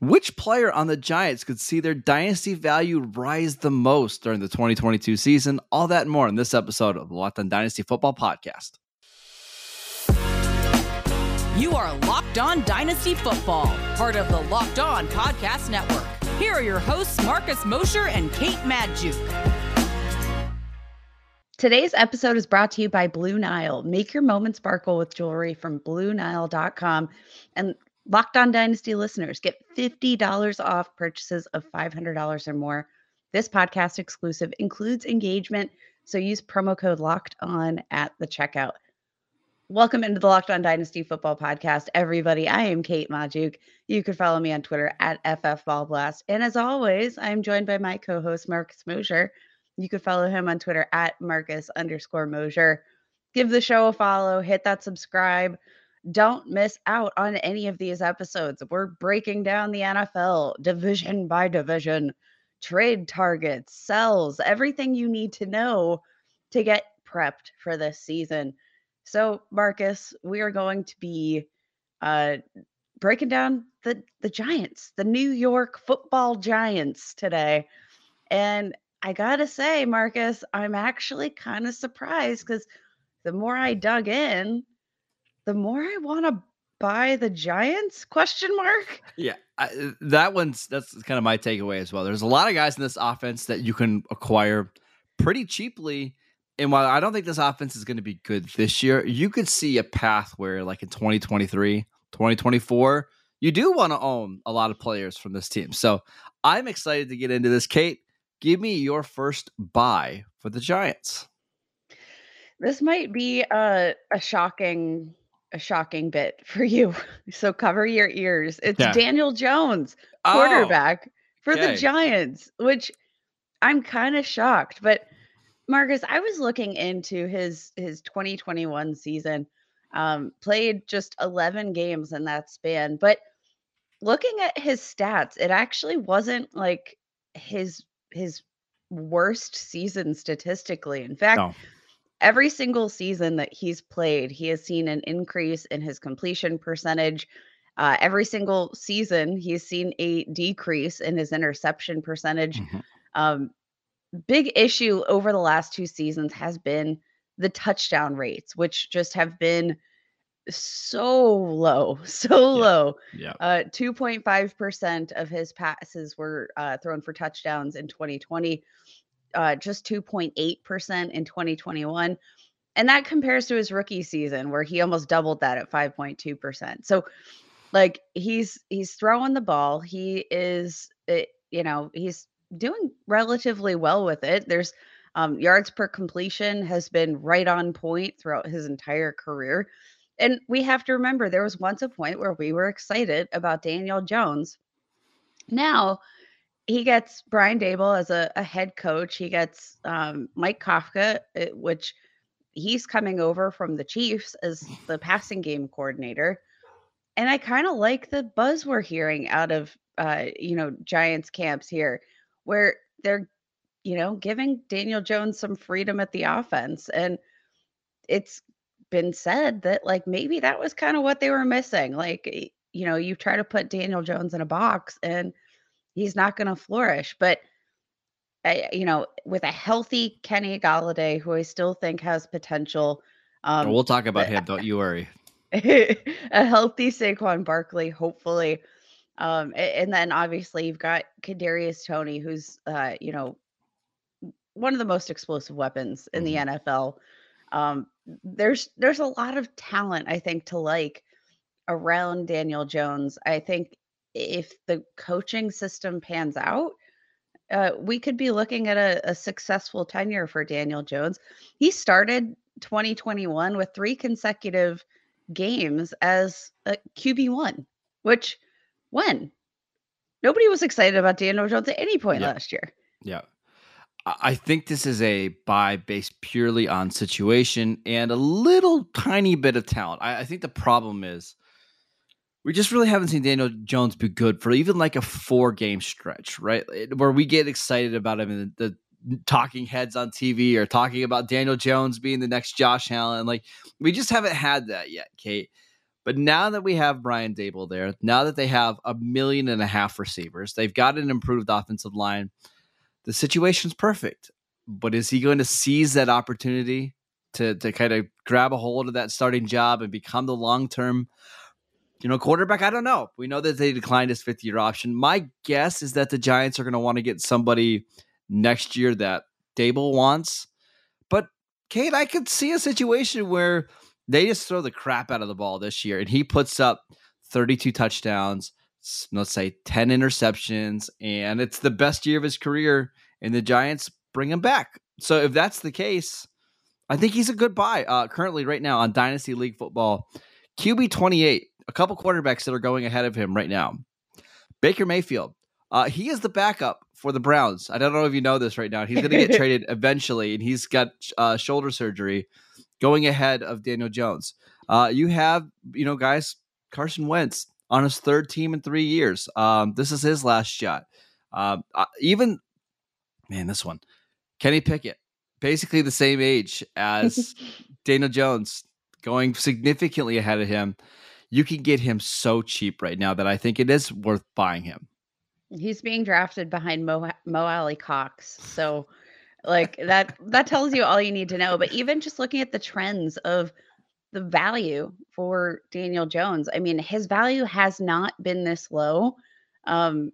Which player on the Giants could see their dynasty value rise the most during the 2022 season? All that and more in this episode of the Locked On Dynasty Football Podcast. You are Locked On Dynasty Football, part of the Locked On Podcast Network. Here are your hosts, Marcus Mosher and Kate Magdziuk. Today's episode is brought to you by Blue Nile. Make your moment sparkle with jewelry from BlueNile.com. And Locked On Dynasty listeners get $50 off purchases of $500 or more. This podcast exclusive includes engagement, so use promo code Locked On at the checkout. Welcome into the Locked On Dynasty Football Podcast, everybody. I am Kate Magdziuk. You can follow me on Twitter at FFBallBlast. And as always, I'm joined by my co-host Marcus Mosher. You could follow him on Twitter at Marcus underscore Mosher. Give the show a follow, hit that subscribe don't miss out on any of these episodes. We're breaking down the NFL division by division, trade targets, sells, everything you need to know to get prepped for this season. So, Marcus, we are going to be uh, breaking down the the Giants, the New York Football Giants today. And I gotta say, Marcus, I'm actually kind of surprised because the more I dug in, the more I want to buy the Giants? Question mark. Yeah, I, uh, that one's that's kind of my takeaway as well. There's a lot of guys in this offense that you can acquire pretty cheaply. And while I don't think this offense is going to be good this year, you could see a path where, like in 2023, 2024, you do want to own a lot of players from this team. So I'm excited to get into this. Kate, give me your first buy for the Giants. This might be a, a shocking a shocking bit for you. So cover your ears. It's yeah. Daniel Jones, quarterback oh, for okay. the Giants, which I'm kind of shocked. But Marcus, I was looking into his his 2021 season. Um, played just 11 games in that span, but looking at his stats, it actually wasn't like his his worst season statistically. In fact, no every single season that he's played, he has seen an increase in his completion percentage. Uh, every single season, he's seen a decrease in his interception percentage. Mm-hmm. Um, big issue over the last two seasons has been the touchdown rates, which just have been so low, so yeah. low. Yeah. Uh, 2.5% of his passes were uh, thrown for touchdowns in 2020 uh, just 2.8% in 2021. And that compares to his rookie season where he almost doubled that at 5.2%. So like he's he's throwing the ball. He is eh, you know, he's doing relatively well with it. There's um, yards per completion has been right on point throughout his entire career. And we have to remember there was once a point where we were excited about Daniel Jones. Now, he gets Brian Daboll as a, a head coach. He gets um, Mike Kafka, eh, which he's coming over from the Chiefs as the passing game coordinator. And I kind of like the buzz we're hearing out of, uh, you know, Giants camps here, where they're, you know, giving Daniel Jones some freedom at the offense. And it's been said that, like, maybe that was kind of what they were missing. Like, you know, you try to put Daniel Jones in a box and – he's not going to flourish. But I, you know, with a healthy Kenny Golladay, who I still think has potential. Um, we'll talk about him. Don't you worry. a healthy Saquon Barkley, hopefully. Um, and then obviously you've got Kadarius Toney, who's uh, you know, one of the most explosive weapons in mm-hmm. the NFL. Um, there's there's a lot of talent I think to like around Daniel Jones. I think if the coaching system pans out, uh, we could be looking at a, a, successful tenure for Daniel Jones. He started 2021 with three consecutive games as a QB1, which when nobody was excited about Daniel Jones at any point yeah. last year. Yeah. I think this is a buy based purely on situation and a little tiny bit of talent. I, I think the problem is we just really haven't seen Daniel Jones be good for even like a four game stretch, right? Where we get excited about him and the, the talking heads on TV or talking about Daniel Jones being the next Josh Allen. Like we just haven't had that yet, Kate. But now that we have Brian Daboll there, now that they have a million and a half receivers, they've got an improved offensive line. The situation's perfect. But is he going to seize that opportunity to to kind of grab a hold of that starting job and become the long term, you know, quarterback? I don't know. We know that they declined his fifth year option. My guess is that the Giants are going to want to get somebody next year that Daboll wants. But Kate, I could see a situation where they just throw the crap out of the ball this year and he puts up 32 touchdowns, let's say 10 interceptions, and it's the best year of his career. And the Giants bring him back. So if that's the case, I think he's a good buy. Uh, currently, right now on Dynasty League Football, QB 28, a couple quarterbacks that are going ahead of him right now. Baker Mayfield, uh, he is the backup for the Browns. I don't know if you know this right now. He's going to get traded eventually, and he's got uh, shoulder surgery going ahead of Daniel Jones. Uh, you have, you know, guys, Carson Wentz on his third team in three years. Um, this is his last shot. Um, uh, even, man, this one, Kenny Pickett, basically the same age as Daniel Jones, going significantly ahead of him. You can get him so cheap right now that I think it is worth buying him. He's being drafted behind Mo, Mo Alie-Cox. So like that that tells you all you need to know. But even just looking at the trends of the value for Daniel Jones, I mean, his value has not been this low. Um,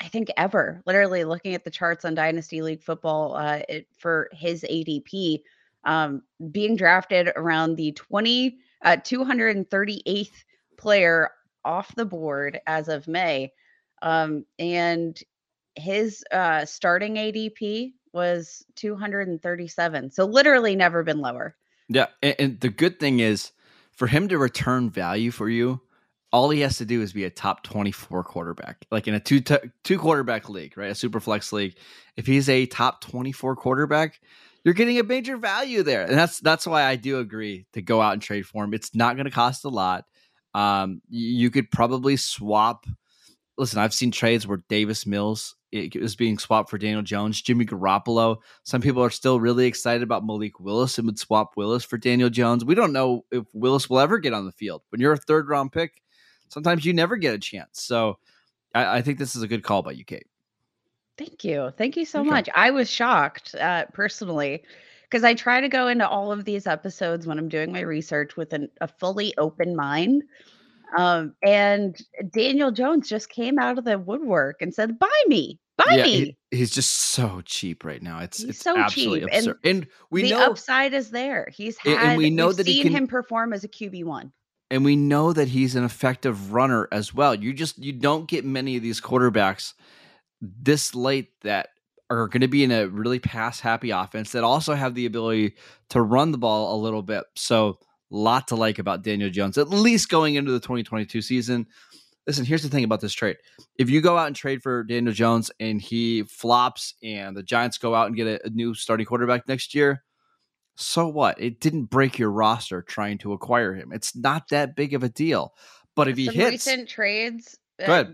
I think ever. Literally looking at the charts on Dynasty League football uh, it, for his ADP, um, being drafted around the 20 uh, 238th player off the board as of May. Um, and his uh, starting ADP was 237. So literally never been lower. Yeah. And, and the good thing is for him to return value for you, all he has to do is be a top 24 quarterback, like in a two t- two quarterback league, right? A super flex league. If he's a top 24 quarterback, you're getting a major value there. And that's that's why I do agree to go out and trade for him. It's not going to cost a lot. Um, you could probably swap. Listen, I've seen trades where Davis Mills is being swapped for Daniel Jones, Jimmy Garoppolo. Some people are still really excited about Malik Willis and would swap Willis for Daniel Jones. We don't know if Willis will ever get on the field. When you're a third round pick, sometimes you never get a chance. So I, I think this is a good call by you, Kate. Thank you. Thank you so okay. much. I was shocked uh, personally because I try to go into all of these episodes when I'm doing my research with an, a fully open mind. Um, and Daniel Jones just came out of the woodwork and said, "Buy me, buy yeah, me." He, he's just so cheap right now. It's he's it's so absolutely cheap. absurd. And, and we know the know upside is there. He's had. And we know that seen can, him perform as a QB one and we know that he's an effective runner as well. You just you don't get many of these quarterbacks this late that are going to be in a really pass happy offense that also have the ability to run the ball a little bit. So, lot to like about Daniel Jones, at least going into the 2022 season. Listen, here's the thing about this trade. If you go out and trade for Daniel Jones and he flops and the Giants go out and get a, a new starting quarterback next year, so what? It didn't break your roster trying to acquire him. It's not that big of a deal. But if he Some hits recent trades, uh,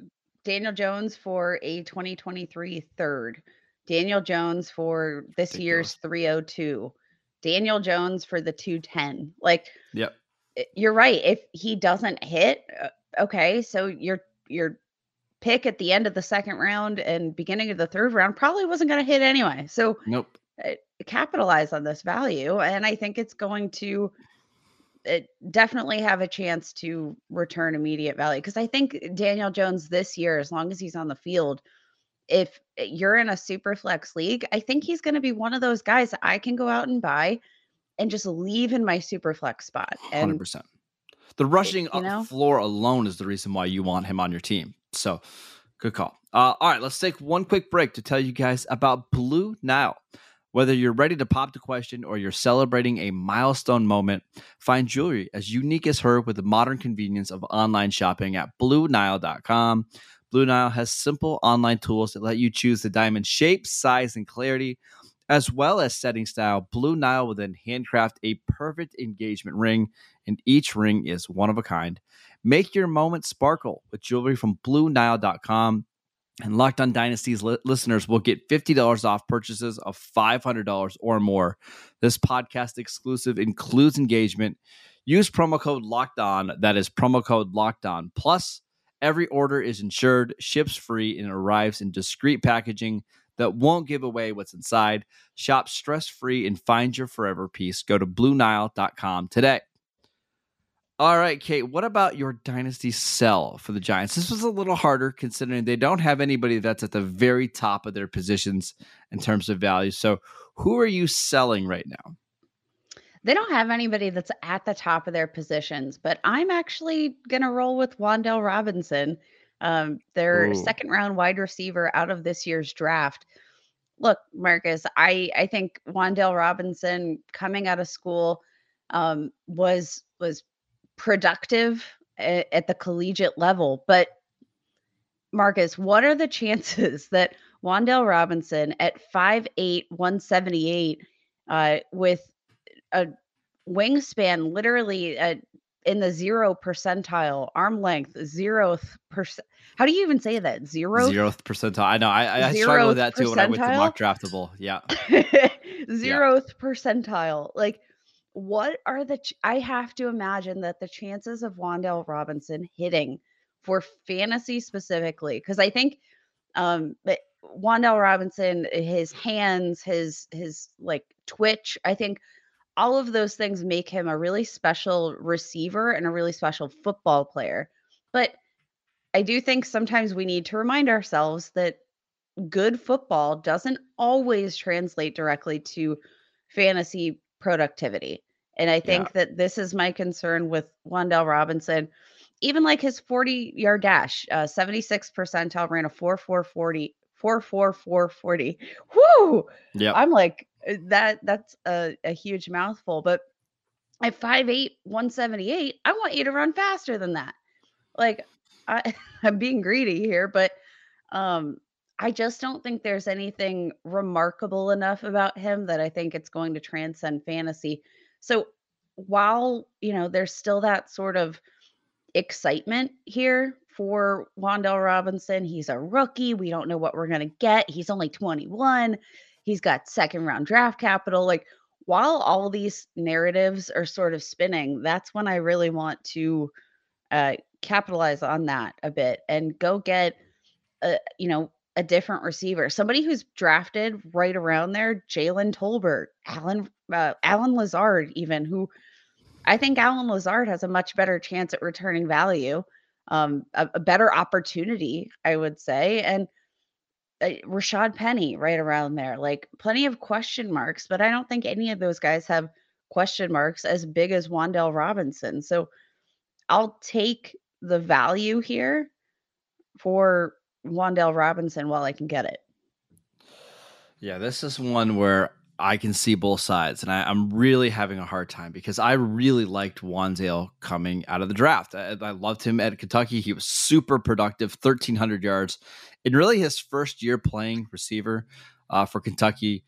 Daniel Jones for a 2023 third, Daniel Jones for this year's 302, Daniel Jones for the 210. Like, yep. You're right. If he doesn't hit, uh, okay, so your your pick at the end of the second round and beginning of the third round probably wasn't going to hit anyway. So nope. Uh, capitalize on this value. And I think it's going to it uh, definitely have a chance to return immediate value. Because I think Daniel Jones this year, as long as he's on the field, if uh, you're in a super flex league, I think he's going to be one of those guys that I can go out and buy and just leave in my super flex spot. And 100%. The rushing you know? floor alone is the reason why you want him on your team. So, good call. Uh, all right, let's take one quick break to tell you guys about Blue Nile. Whether you're ready to pop the question or you're celebrating a milestone moment, find jewelry as unique as her with the modern convenience of online shopping at BlueNile.com. Blue Nile has simple online tools that let you choose the diamond shape, size, and clarity, as well as setting style. Blue Nile will then handcraft a perfect engagement ring, and each ring is one of a kind. Make your moment sparkle with jewelry from BlueNile.com. And Locked On Dynasty's li- listeners will get $50 off purchases of $500 or more. This podcast exclusive includes engagement. Use promo code locked on. That is promo code locked on. Plus, every order is insured, ships free, and arrives in discreet packaging that won't give away what's inside. Shop stress free and find your forever piece. Go to BlueNile.com today. All right, Kate, what about your dynasty sell for the Giants? This was a little harder considering they don't have anybody that's at the very top of their positions in terms of value. So, who are you selling right now? They don't have anybody that's at the top of their positions, but I'm actually going to roll with Wan'Dale Robinson, um, their Ooh. second round wide receiver out of this year's draft. Look, Marcus, I I think Wan'Dale Robinson coming out of school um, was was productive at, at the collegiate level. But Marcus, what are the chances that Wan'Dale Robinson at 5'8, 178, uh, with a wingspan literally uh, in the zero percentile, arm length, zeroth percent. How do you even say that? Zero? Zeroth percentile. I know. I, I struggle with that too percentile? when I went to mock draftable. Yeah. Zeroth yeah. percentile. Like, what are the ch- I have to imagine that the chances of Wan'Dale Robinson hitting for fantasy specifically because I think um but Wan'Dale Robinson his hands his his like twitch I think all of those things make him a really special receiver and a really special football player but I do think sometimes we need to remind ourselves that good football doesn't always translate directly to fantasy productivity. And I think yeah. that this is my concern with Wan'Dale Robinson. Even like his 40 yard dash, uh, 76 percentile ran a 4 4 40, 4 4 4 40. Whoo! Yeah. I'm like, that that's a, a huge mouthful. But at 5'8, 178, I want you to run faster than that. Like, I, I'm being greedy here, but um, I just don't think there's anything remarkable enough about him that I think it's going to transcend fantasy. So while, you know, there's still that sort of excitement here for Wan'Dale Robinson, he's a rookie. We don't know what we're going to get. He's only 21. He's got second round draft capital. Like, while all these narratives are sort of spinning, that's when I really want to uh, capitalize on that a bit and go get, a, you know, a different receiver, somebody who's drafted right around there, Jalen Tolbert, Allen uh, Allen Lazard, even who I think Allen Lazard has a much better chance at returning value, um, a, a better opportunity, I would say, and Rashad Penny right around there, like plenty of question marks, but I don't think any of those guys have question marks as big as Wan'Dale Robinson. So I'll take the value here for Wan'Dale Robinson while I can get it. Yeah, this is one where I can see both sides, and I, am really having a hard time because I really liked Wan'Dale coming out of the draft. I, I, loved him at Kentucky. He was super productive, 1,300 yards, in really his first year playing receiver uh, for Kentucky.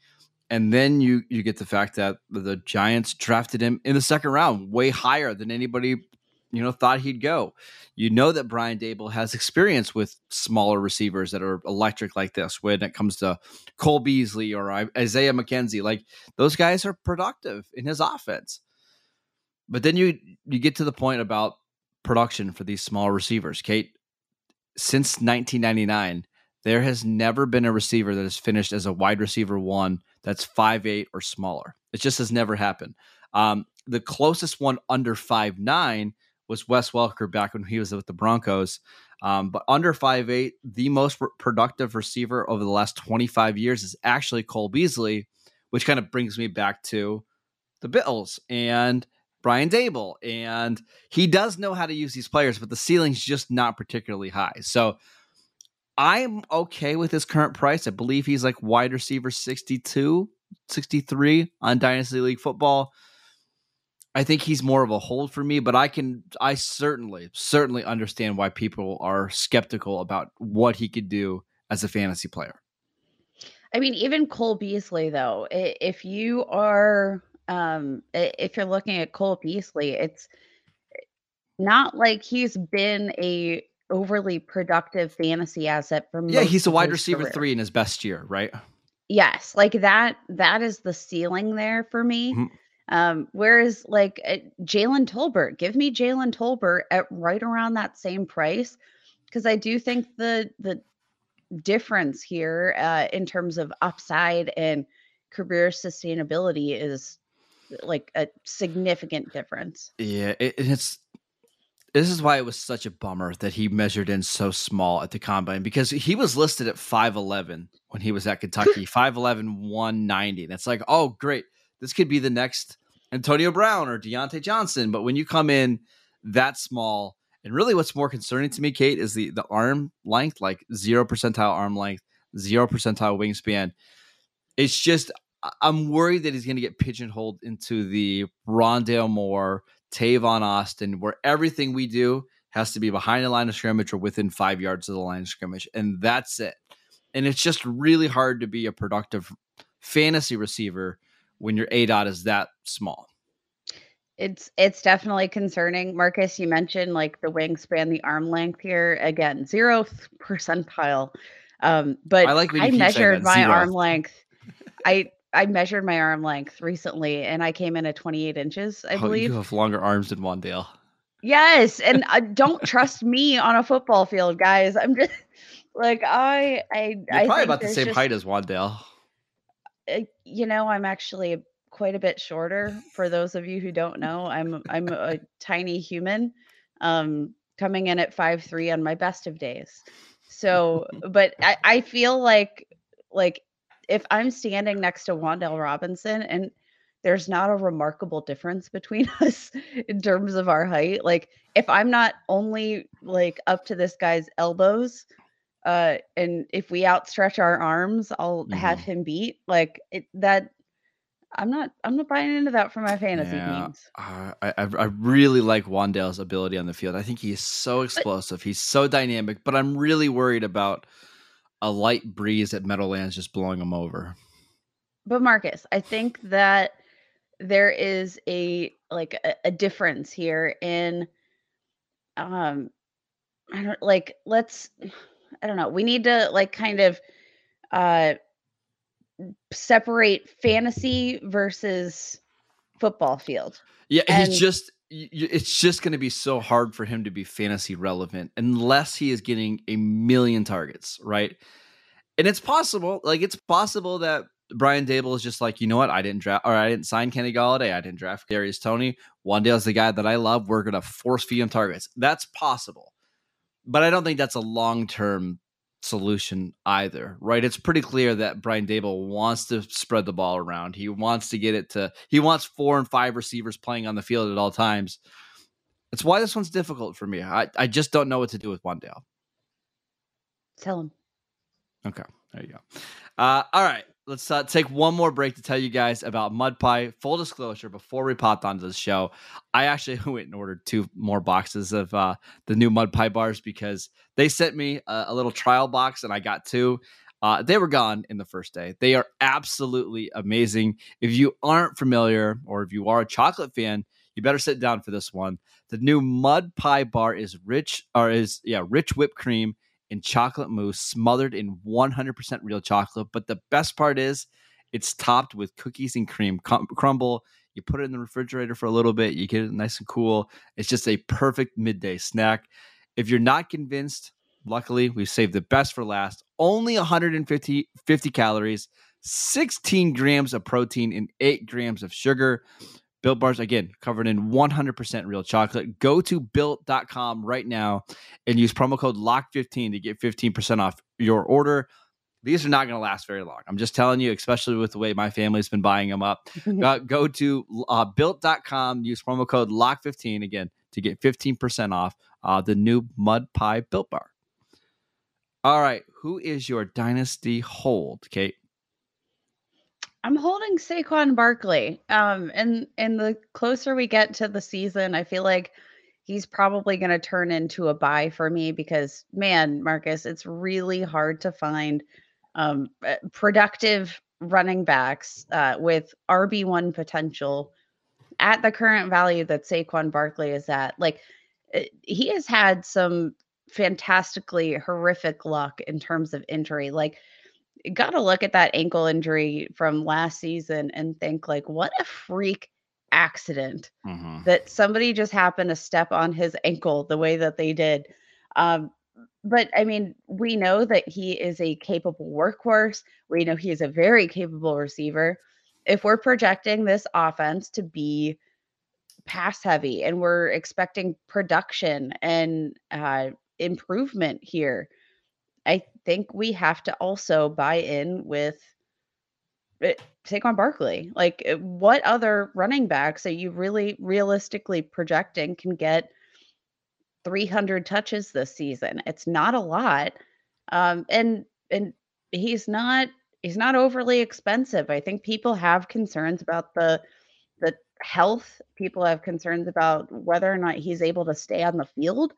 And then you you get the fact that the Giants drafted him in the second round, way higher than anybody you know thought he'd go. You know that Brian Daboll has experience with smaller receivers that are electric like this when it comes to Cole Beasley or Isaiah McKenzie. Like those guys are productive in his offense. But then you you get to the point about production for these small receivers. Kate, since 1999, there has never been a receiver that has finished as a wide receiver one that's five eight or smaller. It just has never happened. Um, the closest one under five nine was Wes Welker back when he was with the Broncos. Um, but under five eight, the most productive receiver over the last 25 years is actually Cole Beasley, which kind of brings me back to the Bills and Brian Daboll. And he does know how to use these players, but the ceiling's just not particularly high. So I'm okay with his current price. I believe he's like wide receiver 62, 63 on Dynasty League football. I think he's more of a hold for me, but I can I certainly certainly understand why people are skeptical about what he could do as a fantasy player. I mean, even Cole Beasley though, if you are um if you're looking at Cole Beasley, it's not like he's been a overly productive fantasy asset for me. Yeah, he's a wide receiver career. 3 in his best year, right? Yes, like that that is the ceiling there for me. Mm-hmm. Um, whereas like uh, Jalen Tolbert, give me Jalen Tolbert at right around that same price because I do think the the difference here uh, in terms of upside and career sustainability is like a significant difference. Yeah, it, it's this is why it was such a bummer that he measured in so small at the combine because he was listed at 5'11 when he was at Kentucky, 5'11, 190. That's like, oh, great. This could be the next Antonio Brown or Diontae Johnson. But when you come in that small, and really what's more concerning to me, Kate, is the, the arm length, like zero percentile arm length, zero percentile wingspan. It's just, I'm worried that he's going to get pigeonholed into the Rondale Moore, Tavon Austin, where everything we do has to be behind the line of scrimmage or within five yards of the line of scrimmage. And that's it. And it's just really hard to be a productive fantasy receiver when your aDOT is that small. It's it's definitely concerning. Marcus, you mentioned like the wingspan, the arm length here. Again, zero percentile. Um, but I like I measured my arm length. I I measured my arm length recently and I came in at 28 inches, I oh, believe. You have longer arms than Wan'Dale. Yes, and uh, don't trust me on a football field, guys. I'm just like I I You're I probably about the same just, height as Wan'Dale. Uh, you know, I'm actually quite a bit shorter. For those of you who don't know, I'm I'm a tiny human, um, coming in at five three on my best of days. So, but I, I feel like like if I'm standing next to Wan'Dale Robinson and there's not a remarkable difference between us in terms of our height. Like if I'm not only like up to this guy's elbows, uh, and if we outstretch our arms, I'll mm-hmm. have him beat. Like it, that. I'm not. I'm not buying into that for my fantasy yeah, teams. Uh, I I really like Wan'Dale's ability on the field. I think he's so explosive. But, he's so dynamic. But I'm really worried about a light breeze at Meadowlands just blowing him over. But Marcus, I think that there is a like a, a difference here in um I don't like let's I don't know. We need to like kind of uh separate fantasy versus football field. Yeah, and he's just it's just going to be so hard for him to be fantasy relevant unless he is getting a million targets, right? And it's possible, like it's possible that Brian Daboll is just like, you know what? I didn't draft or I didn't sign Kenny Golladay. I didn't draft Darius Toney. Wan'Dale's the guy that I love. We're gonna force feed him targets. That's possible. But I don't think that's a long term solution either, right? It's pretty clear that Brian Daboll wants to spread the ball around. He wants to get it to he wants four and five receivers playing on the field at all times. That's why this one's difficult for me. I, I just don't know what to do with Wan'Dale. Tell him. Okay, there you go. Uh, all right, let's uh, take one more break to tell you guys about Mud Pie. Full disclosure, before we popped onto the show, I actually went and ordered two more boxes of uh, the new Mud Pie bars because they sent me a, a little trial box and I got two. Uh, they were gone in the first day. They are absolutely amazing. If you aren't familiar or if you are a chocolate fan, you better sit down for this one. The new Mud Pie bar is rich or is yeah rich whipped cream and chocolate mousse smothered in 100% real chocolate. But the best part is it's topped with cookies and cream crumble. You put it in the refrigerator for a little bit, you get it nice and cool. It's just a perfect midday snack. If you're not convinced, luckily we've saved the best for last. Only 150 50 calories, 16 grams of protein, and 8 grams of sugar. Built bars, again, covered in 100% real chocolate. Go to built.com right now and use promo code LOCK15 to get 15% off your order. These are not going to last very long. I'm just telling you, especially with the way my family's been buying them up. uh, go to uh, built.com, use promo code LOCK15 again to get 15% off uh, the new Mud Pie Built Bar. All right. Who is your dynasty hold, Kate? I'm holding Saquon Barkley. Um, and and the closer we get to the season, I feel like he's probably going to turn into a buy for me because man, Marcus, it's really hard to find um, eh, productive running backs uh, with RB one potential at the current value that Saquon Barkley is at. Like eh, he has had some fantastically horrific luck in terms of injury. Like got to look at that ankle injury from last season and think like what a freak accident mm-hmm. that somebody just happened to step on his ankle the way that they did. Um, but I mean, we know that he is a capable workhorse. We know he is a very capable receiver. If we're projecting this offense to be pass heavy and we're expecting production and uh, improvement here, I think we have to also buy in with it, Saquon Barkley. Like, uh, what other running backs are you really realistically projecting can get 300 touches this season? It's not a lot, um, and and he's not he's not overly expensive. I think people have concerns about the the health. People have concerns about whether or not he's able to stay on the field.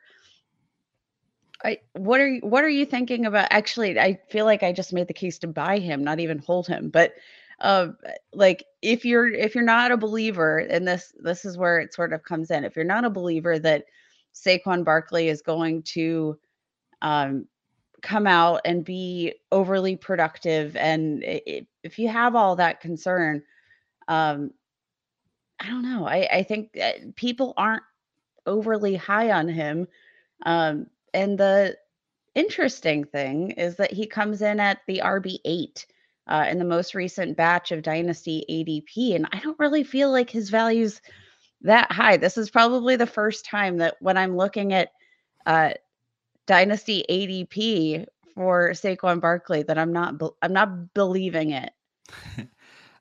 What are you what are you thinking about? Actually, I feel like I just made the case to buy him, not even hold him. But uh, like if you're if you're not a believer, and this this is where it sort of comes in. If you're not a believer that Saquon Barkley is going to um, come out and be overly productive, and it, if you have all that concern, um, I don't know. I I think people aren't overly high on him. Um, and the interesting thing is that he comes in at the RB8 uh, in the most recent batch of Dynasty ADP. And I don't really feel like his value's that high. This is probably the first time that when I'm looking at uh, Dynasty ADP for Saquon Barkley that I'm not be- I'm not believing it.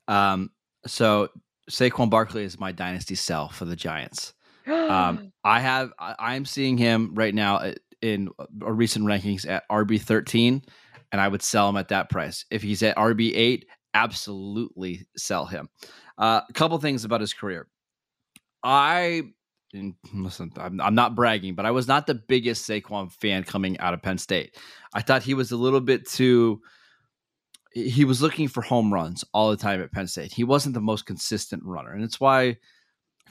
um, so Saquon Barkley is my dynasty sell for the Giants. um, I have I, am seeing him right now uh, in a recent rankings at RB 13, and I would sell him at that price. If he's at RB 8, absolutely sell him. Uh, a couple things about his career. I listen, I'm, I'm, not bragging, but I was not the biggest Saquon fan coming out of Penn State. I thought he was a little bit too. He was looking for home runs all the time at Penn State. He wasn't the most consistent runner, and it's why I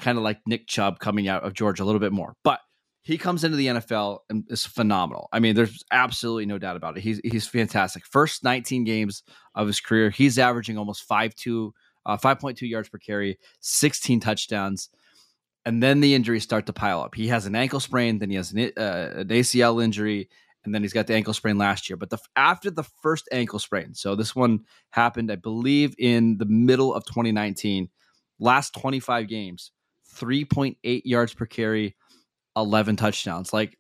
kind of like Nick Chubb coming out of Georgia a little bit more. But he comes into the NFL and is phenomenal. I mean, there's absolutely no doubt about it. He's he's fantastic. First 19 games of his career, he's averaging almost 5.2 uh, 5.2 yards per carry, 16 touchdowns. And then the injuries start to pile up. He has an ankle sprain, then he has an, uh, an ACL injury, and then he's got the ankle sprain last year. But the, after the first ankle sprain, so this one happened, I believe, in the middle of 2019. Last 25 games, 3.8 yards per carry, 11 touchdowns. Like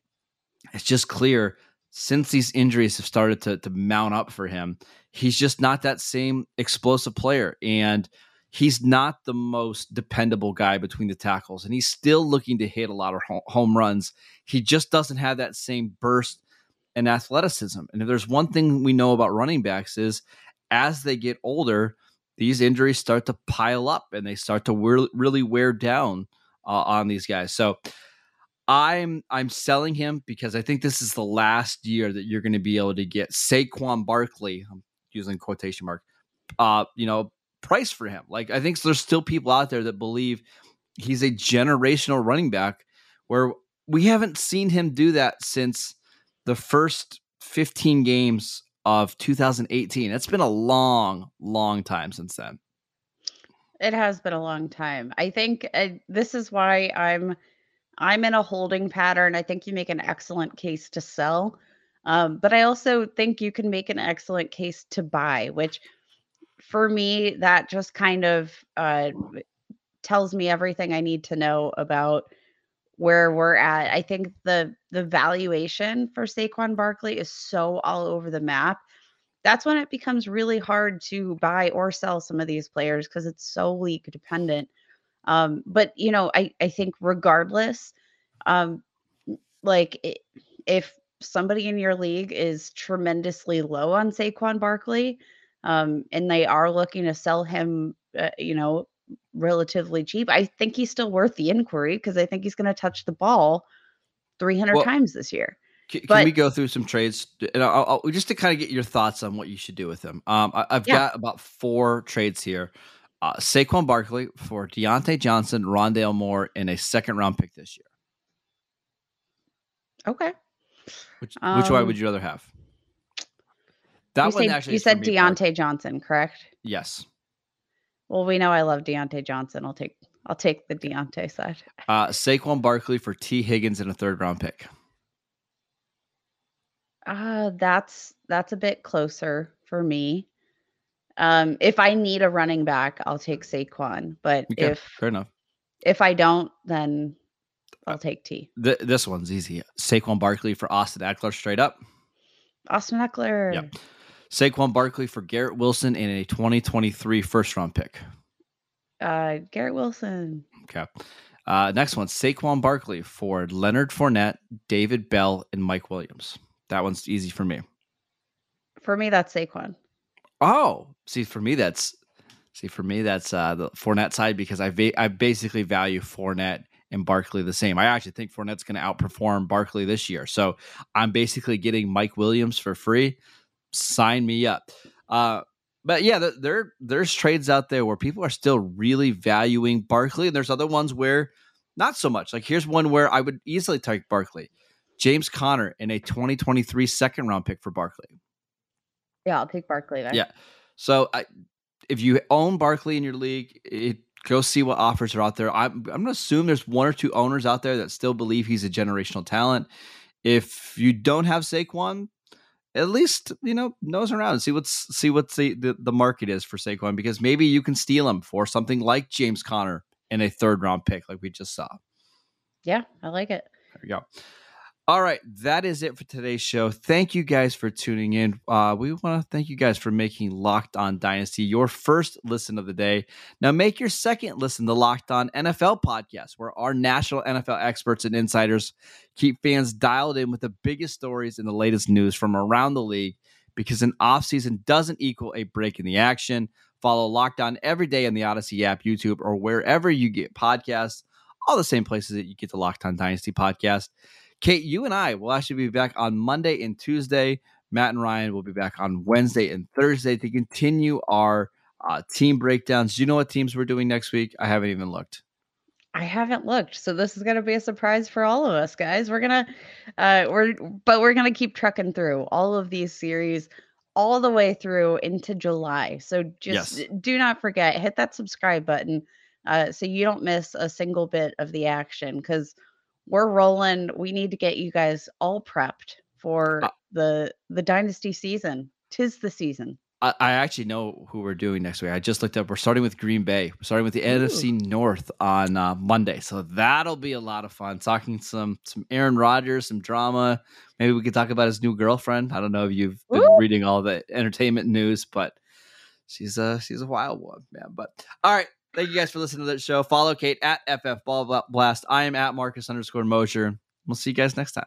it's just clear since these injuries have started to, to mount up for him, he's just not that same explosive player. And he's not the most dependable guy between the tackles. And he's still looking to hit a lot of home runs. He just doesn't have that same burst and athleticism. And if there's one thing we know about running backs is as they get older, these injuries start to pile up and they start to really wear down uh, on these guys. So I'm I'm selling him because I think this is the last year that you're going to be able to get Saquon Barkley. I'm using quotation mark. Uh, you know, price for him. Like I think there's still people out there that believe he's a generational running back where we haven't seen him do that since the first 15 games of 2018. It's been a long, long time since then. It has been a long time. I think uh, this is why I'm I'm in a holding pattern. I think you make an excellent case to sell. Um, but I also think you can make an excellent case to buy, which for me, that just kind of uh, tells me everything I need to know about where we're at. I think the the valuation for Saquon Barkley is so all over the map. That's when it becomes really hard to buy or sell some of these players because it's so league dependent. Um, but you know, I I think regardless, um, like if somebody in your league is tremendously low on Saquon Barkley, um, and they are looking to sell him, uh, you know, relatively cheap, I think he's still worth the inquiry because I think he's going to touch the ball 300 well, times this year. Can, but, can, we go through some trades and I'll, I'll, just to kind of get your thoughts on what you should do with him? Um, I, have yeah. got about four trades here uh, Saquon Barkley for Diontae Johnson, Rondale Moore, and a second round pick this year. Okay. Which um, which one would you rather have? That one say, actually. You said Diontae Johnson, correct? Yes. Well, we know I love Diontae Johnson. I'll take I'll take the Diontae side. Uh, Saquon Barkley for Tee Higgins in a third round pick. Uh, that's that's a bit closer for me. Um, if I need a running back, I'll take Saquon. But okay, if fair enough, if I don't, then I'll take Tee. Th- this one's easy. Saquon Barkley for Austin Ekeler straight up. Austin Ekeler. Yep. Saquon Barkley for Garrett Wilson in a 2023 first round pick. Uh, Garrett Wilson. Okay. Uh, next one, Saquon Barkley for Leonard Fournette, David Bell, and Mike Williams. That one's easy for me. For me, that's Saquon. Oh, see, for me, that's see for me that's uh, the Fournette side because I va- I basically value Fournette and Barkley the same. I actually think Fournette's going to outperform Barkley this year, so I'm basically getting Mike Williams for free. Sign me up. Uh, but yeah, there there's trades out there where people are still really valuing Barkley, and there's other ones where not so much. Like here's one where I would easily take Barkley, James Conner in a 2023 second round pick for Barkley. Yeah, I'll take Barkley. Then. Yeah. So I, if you own Barkley in your league, it, go see what offers are out there. I'm, I'm going to assume there's one or two owners out there that still believe he's a generational talent. If you don't have Saquon, at least you know nose around and see what's see what the, the, the market is for Saquon because maybe you can steal him for something like James Conner in a third round pick like we just saw. Yeah, I like it. There we go. All right, that is it for today's show. Thank you guys for tuning in. Uh, we want to thank you guys for making Locked On Dynasty your first listen of the day. Now, make your second listen to Locked On NFL podcast, where our national NFL experts and insiders keep fans dialed in with the biggest stories and the latest news from around the league. Because an offseason doesn't equal a break in the action. Follow Locked On every day on the Odyssey app, YouTube, or wherever you get podcasts. All the same places that you get the Locked On Dynasty podcast. Kate, you and I will actually be back on Monday and Tuesday. Matt and Ryan will be back on Wednesday and Thursday to continue our uh, team breakdowns. Do you know what teams we're doing next week? I haven't even looked. I haven't looked, so this is going to be a surprise for all of us, guys. We're gonna, uh, we're, but we're gonna keep trucking through all of these series all the way through into July. So just yes. do not forget, hit that subscribe button, uh, so you don't miss a single bit of the action because we're rolling. We need to get you guys all prepped for uh, the the dynasty season. Tis the season. I, I, actually know who we're doing next week. I just looked up. We're starting with Green Bay. We're starting with the Ooh. NFC North on uh, Monday, so that'll be a lot of fun. Talking some some Aaron Rodgers, some drama. Maybe we could talk about his new girlfriend. I don't know if you've been Ooh. reading all the entertainment news, but she's a she's a wild one, man. But all right, Thank you guys for listening to the show. Follow Kate at FF Ball Blast. I am at Marcus underscore Mosher. We'll see you guys next time.